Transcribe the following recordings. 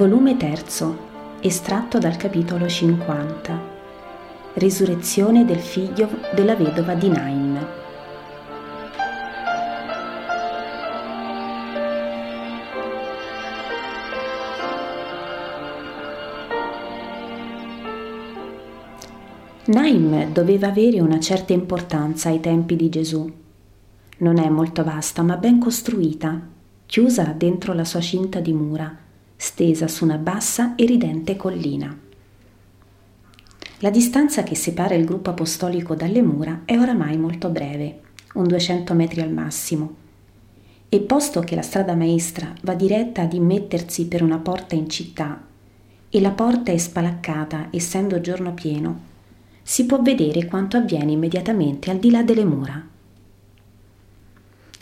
Volume 3, estratto dal capitolo 50. Risurrezione del figlio della vedova di Naim. Naim doveva avere una certa importanza ai tempi di Gesù. Non è molto vasta, ma ben costruita, chiusa dentro la sua cinta di mura stesa su una bassa e ridente collina. La distanza che separa il gruppo apostolico dalle mura è oramai molto breve, un 200 metri al massimo, e posto che la strada maestra va diretta ad immettersi per una porta in città e la porta è spalaccata essendo giorno pieno, si può vedere quanto avviene immediatamente al di là delle mura.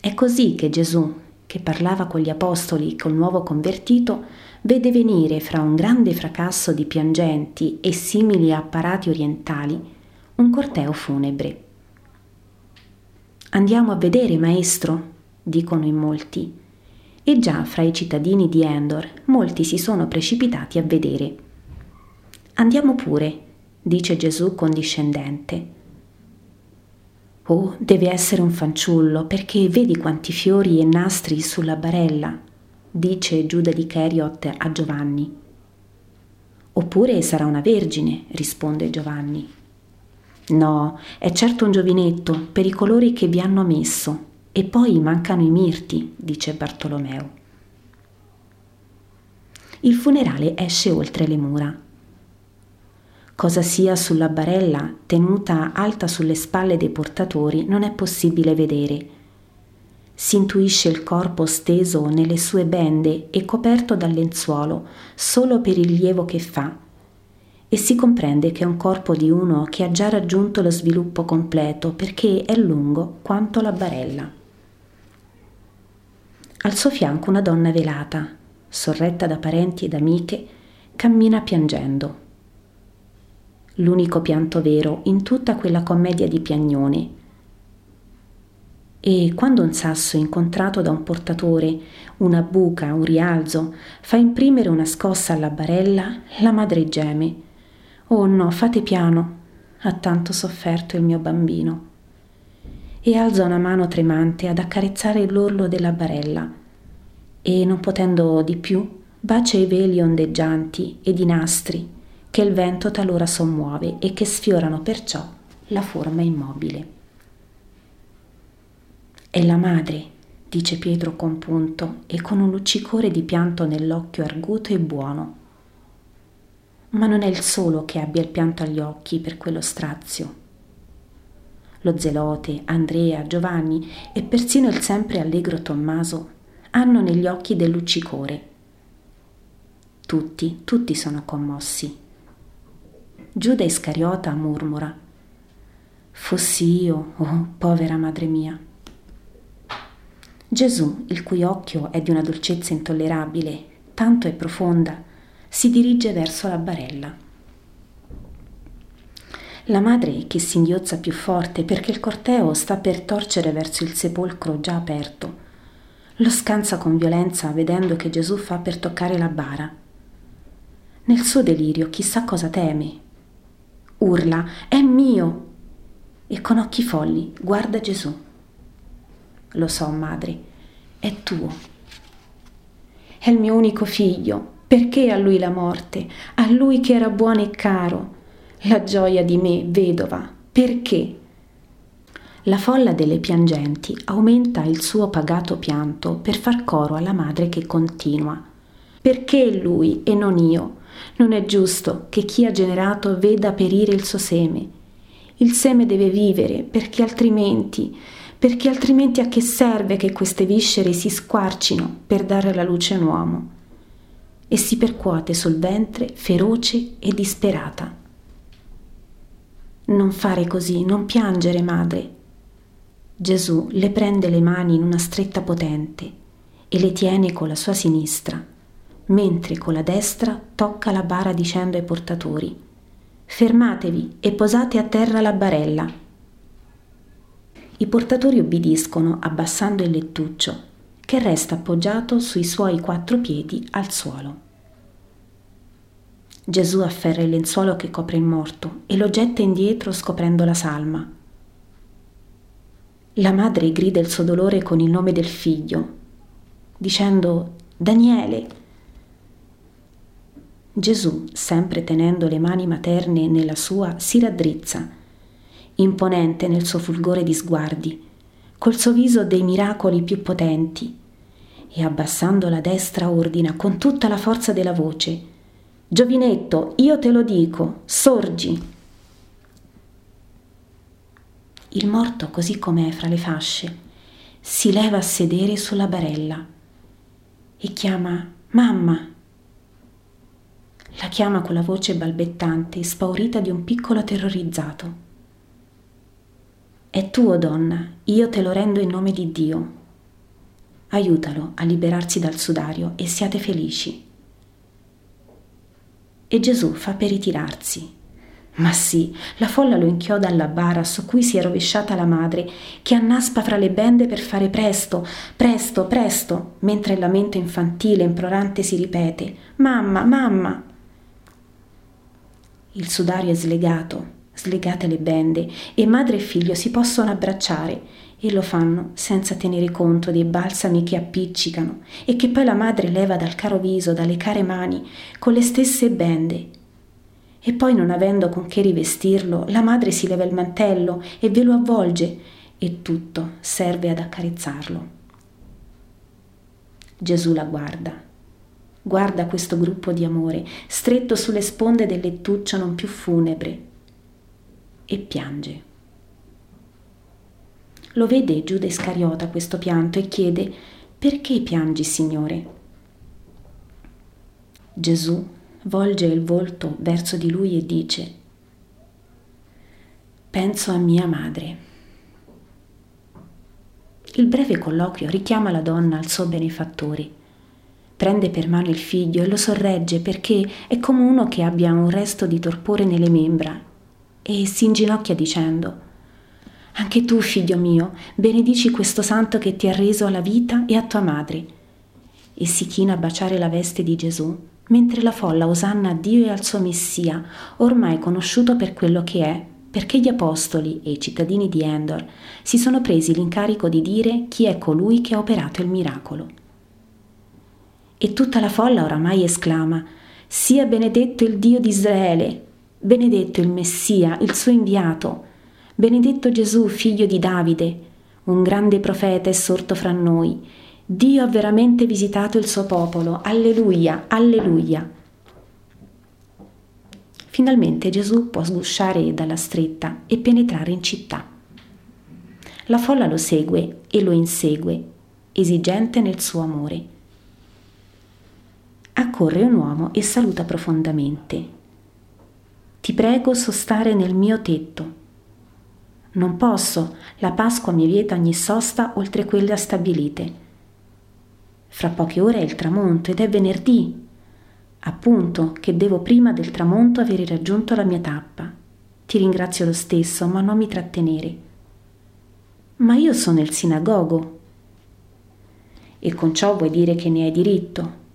È così che Gesù, che parlava con gli apostoli col nuovo convertito, vede venire fra un grande fracasso di piangenti e simili apparati orientali un corteo funebre. Andiamo a vedere, maestro, dicono in molti, e già fra i cittadini di Endor molti si sono precipitati a vedere. Andiamo pure, dice Gesù condiscendente. Oh, deve essere un fanciullo, perché vedi quanti fiori e nastri sulla barella, dice Giuda di Cheriot a Giovanni. Oppure sarà una vergine, risponde Giovanni. No, è certo un giovinetto, per i colori che vi hanno messo, e poi mancano i mirti, dice Bartolomeo. Il funerale esce oltre le mura Cosa sia sulla barella tenuta alta sulle spalle dei portatori non è possibile vedere. Si intuisce il corpo steso nelle sue bende e coperto dal lenzuolo solo per il rilievo che fa e si comprende che è un corpo di uno che ha già raggiunto lo sviluppo completo perché è lungo quanto la barella. Al suo fianco una donna velata, sorretta da parenti ed amiche, cammina piangendo l'unico pianto vero in tutta quella commedia di piagnoni. E quando un sasso incontrato da un portatore, una buca, un rialzo, fa imprimere una scossa alla barella, la madre geme. Oh no, fate piano, ha tanto sofferto il mio bambino. E alza una mano tremante ad accarezzare l'orlo della barella. E non potendo di più, bacia i veli ondeggianti ed i nastri che il vento talora sommuove e che sfiorano perciò la forma immobile. È la madre, dice Pietro compunto e con un luccicore di pianto nell'occhio arguto e buono. Ma non è il solo che abbia il pianto agli occhi per quello strazio. Lo zelote, Andrea, Giovanni e persino il sempre allegro Tommaso hanno negli occhi del luccicore. Tutti, tutti sono commossi Giuda Iscariota mormora, Fossi io, oh povera madre mia. Gesù, il cui occhio è di una dolcezza intollerabile, tanto è profonda, si dirige verso la barella. La madre che si inghiozza più forte perché il corteo sta per torcere verso il sepolcro già aperto, lo scansa con violenza vedendo che Gesù fa per toccare la bara. Nel suo delirio chissà cosa teme, urla, è mio! E con occhi folli guarda Gesù. Lo so, madre, è tuo. È il mio unico figlio. Perché a lui la morte? A lui che era buono e caro. La gioia di me, vedova. Perché? La folla delle piangenti aumenta il suo pagato pianto per far coro alla madre che continua. Perché lui e non io? Non è giusto che chi ha generato veda perire il suo seme. Il seme deve vivere perché altrimenti, perché altrimenti a che serve che queste viscere si squarcino per dare alla luce un uomo? E si percuote sul ventre feroce e disperata. Non fare così, non piangere, madre. Gesù le prende le mani in una stretta potente e le tiene con la sua sinistra mentre con la destra tocca la bara dicendo ai portatori Fermatevi e posate a terra la barella. I portatori obbediscono abbassando il lettuccio, che resta appoggiato sui suoi quattro piedi al suolo. Gesù afferra il lenzuolo che copre il morto e lo getta indietro scoprendo la salma. La madre grida il suo dolore con il nome del figlio, dicendo Daniele. Gesù, sempre tenendo le mani materne nella sua, si raddrizza, imponente nel suo fulgore di sguardi, col suo viso dei miracoli più potenti, e abbassando la destra ordina con tutta la forza della voce, Giovinetto, io te lo dico, sorgi. Il morto, così com'è fra le fasce, si leva a sedere sulla barella e chiama Mamma. La chiama con la voce balbettante, spaurita di un piccolo terrorizzato. È tuo, donna, io te lo rendo in nome di Dio. Aiutalo a liberarsi dal sudario e siate felici. E Gesù fa per ritirarsi ma sì, la folla lo inchioda alla bara su cui si è rovesciata la madre, che annaspa fra le bende per fare presto, presto, presto, mentre il lamento infantile implorante si ripete: Mamma, mamma! Il sudario è slegato, slegate le bende, e madre e figlio si possono abbracciare e lo fanno senza tenere conto dei balsami che appiccicano e che poi la madre leva dal caro viso, dalle care mani, con le stesse bende e poi non avendo con che rivestirlo, la madre si leva il mantello e ve lo avvolge e tutto serve ad accarezzarlo. Gesù la guarda. Guarda questo gruppo di amore, stretto sulle sponde del lettuccio non più funebre, e piange. Lo vede Giuda Iscariota questo pianto e chiede: Perché piangi, Signore? Gesù volge il volto verso di lui e dice, penso a mia madre. Il breve colloquio richiama la donna al suo benefattore. Prende per mano il figlio e lo sorregge perché è come uno che abbia un resto di torpore nelle membra e si inginocchia dicendo Anche tu, figlio mio, benedici questo santo che ti ha reso alla vita e a tua madre. E si china a baciare la veste di Gesù mentre la folla osanna a Dio e al suo Messia, ormai conosciuto per quello che è, perché gli apostoli e i cittadini di Endor si sono presi l'incarico di dire chi è colui che ha operato il miracolo. E tutta la folla oramai esclama, sia benedetto il Dio di Israele, benedetto il Messia, il suo inviato, benedetto Gesù, figlio di Davide, un grande profeta è sorto fra noi, Dio ha veramente visitato il suo popolo. Alleluia, alleluia. Finalmente Gesù può sgusciare dalla stretta e penetrare in città. La folla lo segue e lo insegue, esigente nel suo amore. Accorre un uomo e saluta profondamente. Ti prego sostare nel mio tetto. Non posso, la Pasqua mi vieta ogni sosta oltre quelle stabilite. Fra poche ore è il tramonto ed è venerdì. Appunto che devo prima del tramonto avere raggiunto la mia tappa. Ti ringrazio lo stesso, ma non mi trattenere. Ma io sono il sinagogo. E con ciò vuoi dire che ne hai diritto?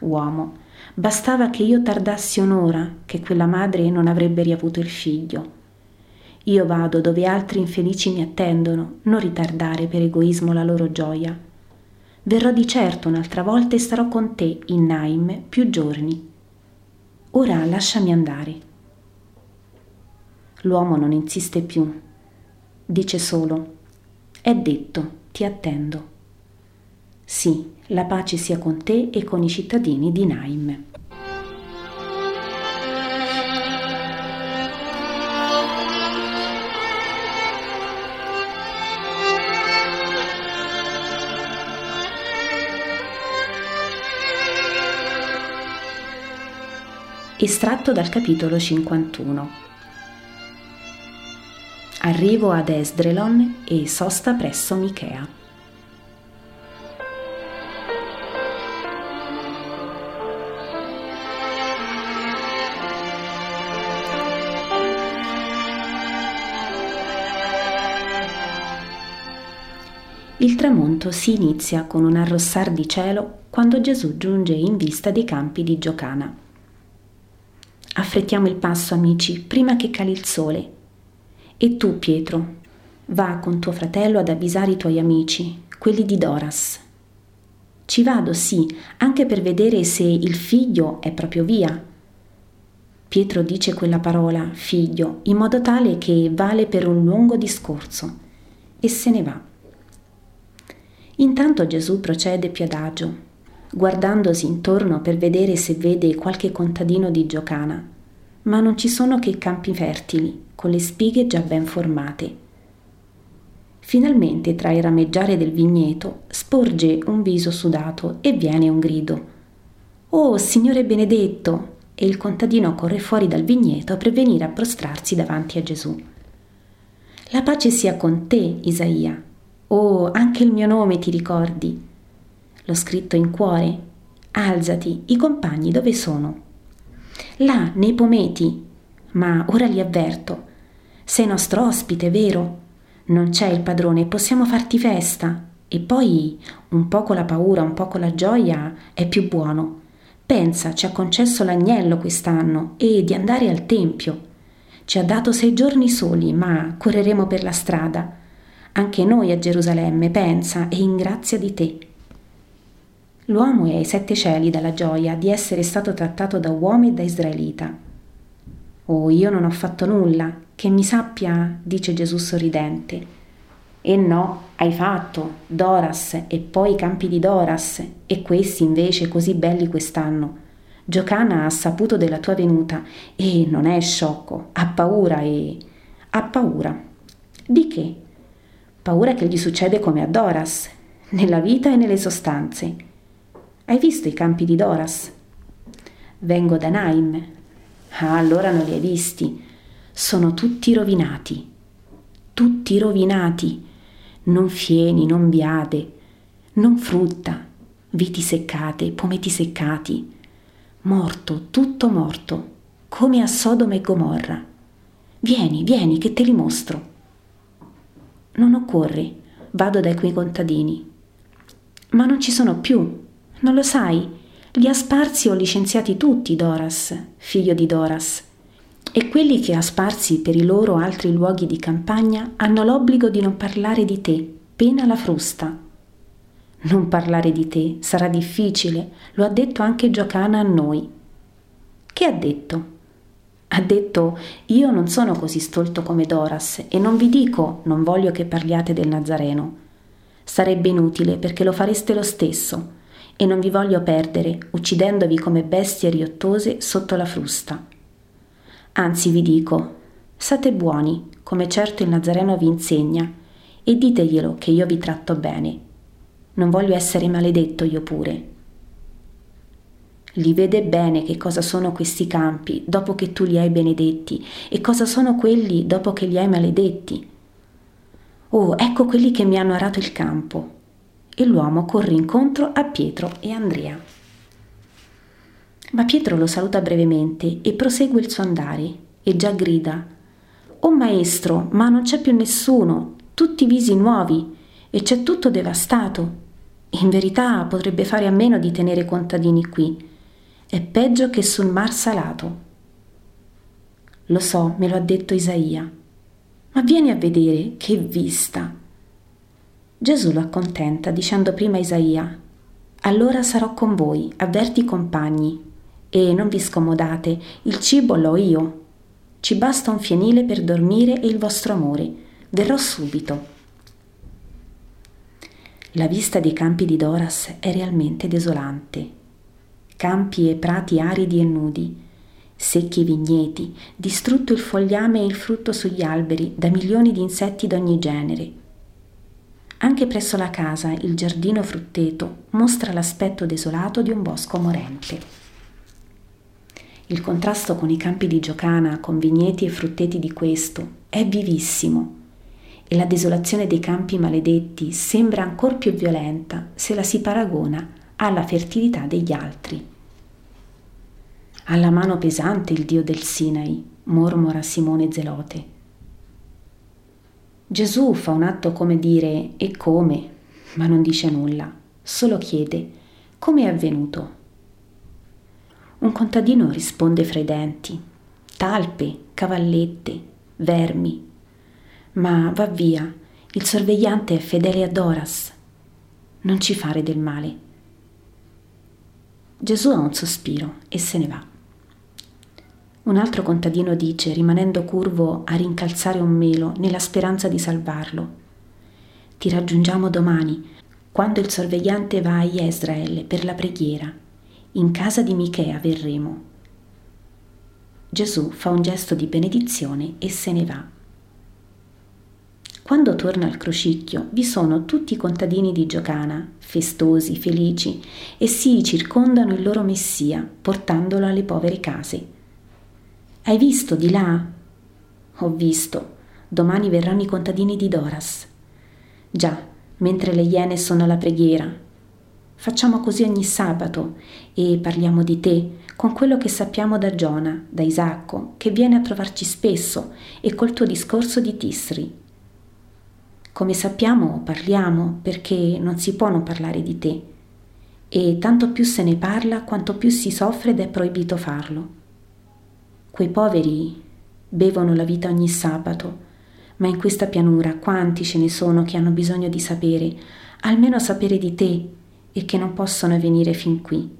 Uomo, bastava che io tardassi un'ora, che quella madre non avrebbe riavuto il figlio. Io vado dove altri infelici mi attendono, non ritardare per egoismo la loro gioia. Verrò di certo un'altra volta e starò con te in Naim più giorni. Ora lasciami andare. L'uomo non insiste più. Dice solo, è detto, ti attendo. Sì, la pace sia con te e con i cittadini di Naim. estratto dal capitolo 51. Arrivo ad Esdrelon e sosta presso Michea. Tramonto si inizia con un arrossar di cielo quando Gesù giunge in vista dei campi di Giocana. Affrettiamo il passo, amici, prima che cali il sole. E tu, Pietro, va con tuo fratello ad avvisare i tuoi amici, quelli di Doras. Ci vado, sì, anche per vedere se il figlio è proprio via. Pietro dice quella parola, figlio, in modo tale che vale per un lungo discorso, e se ne va. Intanto Gesù procede più adagio, guardandosi intorno per vedere se vede qualche contadino di giocana, ma non ci sono che campi fertili, con le spighe già ben formate. Finalmente, tra il rameggiare del vigneto, sporge un viso sudato e viene un grido. Oh, Signore benedetto! E il contadino corre fuori dal vigneto per venire a prostrarsi davanti a Gesù. La pace sia con te, Isaia. Oh, anche il mio nome ti ricordi. L'ho scritto in cuore. Alzati, i compagni dove sono? Là, nei pometi. Ma ora li avverto. Sei nostro ospite, vero? Non c'è il padrone, possiamo farti festa. E poi un po' con la paura, un po' con la gioia è più buono. Pensa, ci ha concesso l'agnello quest'anno e di andare al tempio. Ci ha dato sei giorni soli, ma correremo per la strada. Anche noi a Gerusalemme, pensa, e in grazia di te. L'uomo è ai sette cieli dalla gioia di essere stato trattato da uomo e da israelita. Oh, io non ho fatto nulla, che mi sappia, dice Gesù sorridente. E no, hai fatto, Doras e poi i campi di Doras, e questi invece così belli quest'anno. Giocana ha saputo della tua venuta e non è sciocco, ha paura e... ha paura. Di che? Paura che gli succede come a Doras, nella vita e nelle sostanze. Hai visto i campi di Doras? Vengo da Naim, Ah, allora non li hai visti. Sono tutti rovinati. Tutti rovinati. Non fieni, non biade, non frutta, viti seccate, pometi seccati. Morto, tutto morto, come a Sodoma e Gomorra. Vieni, vieni, che te li mostro. Non occorre, vado dai quei contadini. Ma non ci sono più, non lo sai? Li ha sparsi o licenziati tutti Doras, figlio di Doras, e quelli che ha sparsi per i loro altri luoghi di campagna hanno l'obbligo di non parlare di te, pena la frusta. Non parlare di te sarà difficile, lo ha detto anche Giocana a noi. Che ha detto? Ha detto io non sono così stolto come Doras e non vi dico non voglio che parliate del Nazareno. Sarebbe inutile perché lo fareste lo stesso e non vi voglio perdere, uccidendovi come bestie riottose sotto la frusta. Anzi vi dico, sate buoni, come certo il Nazareno vi insegna, e diteglielo che io vi tratto bene. Non voglio essere maledetto io pure. Li vede bene che cosa sono questi campi dopo che tu li hai benedetti e cosa sono quelli dopo che li hai maledetti. Oh, ecco quelli che mi hanno arato il campo e l'uomo corre incontro a Pietro e Andrea. Ma Pietro lo saluta brevemente e prosegue il suo andare e già grida Oh maestro, ma non c'è più nessuno, tutti visi nuovi e c'è tutto devastato. In verità potrebbe fare a meno di tenere contadini qui. È peggio che sul mar salato. Lo so, me lo ha detto Isaia. Ma vieni a vedere che vista. Gesù lo accontenta dicendo prima a Isaia, Allora sarò con voi, avverti i compagni, e non vi scomodate, il cibo l'ho io. Ci basta un fienile per dormire e il vostro amore. Verrò subito. La vista dei campi di Doras è realmente desolante. Campi e prati aridi e nudi, secchi vigneti, distrutto il fogliame e il frutto sugli alberi da milioni di insetti d'ogni genere anche presso la casa il giardino frutteto mostra l'aspetto desolato di un bosco morente. Il contrasto con i campi di giocana, con vigneti e frutteti di questo, è vivissimo e la desolazione dei campi maledetti sembra ancor più violenta se la si paragona alla fertilità degli altri. Ha la mano pesante il dio del Sinai, mormora Simone Zelote Gesù fa un atto come dire e come, ma non dice nulla, solo chiede come è avvenuto. Un contadino risponde fra i denti. Talpe, cavallette, vermi. Ma va via, il sorvegliante è fedele a Doras. Non ci fare del male. Gesù ha un sospiro e se ne va. Un altro contadino dice, rimanendo curvo a rincalzare un melo nella speranza di salvarlo. Ti raggiungiamo domani, quando il sorvegliante va a Israele per la preghiera. In casa di Michea verremo. Gesù fa un gesto di benedizione e se ne va. Quando torna al crocicchio vi sono tutti i contadini di Giocana, festosi, felici, e si circondano il loro messia, portandolo alle povere case. Hai visto di là? Ho visto. Domani verranno i contadini di Doras. Già, mentre le iene sono alla preghiera. Facciamo così ogni sabato e parliamo di te con quello che sappiamo da Giona, da Isacco, che viene a trovarci spesso, e col tuo discorso di Tisri, come sappiamo parliamo perché non si può non parlare di te e tanto più se ne parla quanto più si soffre ed è proibito farlo. Quei poveri bevono la vita ogni sabato, ma in questa pianura quanti ce ne sono che hanno bisogno di sapere, almeno sapere di te e che non possono venire fin qui.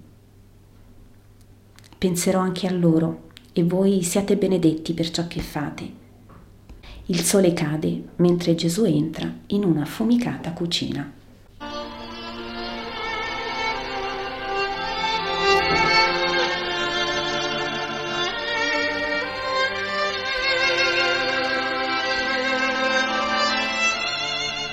Penserò anche a loro e voi siate benedetti per ciò che fate il sole cade mentre Gesù entra in una affumicata cucina.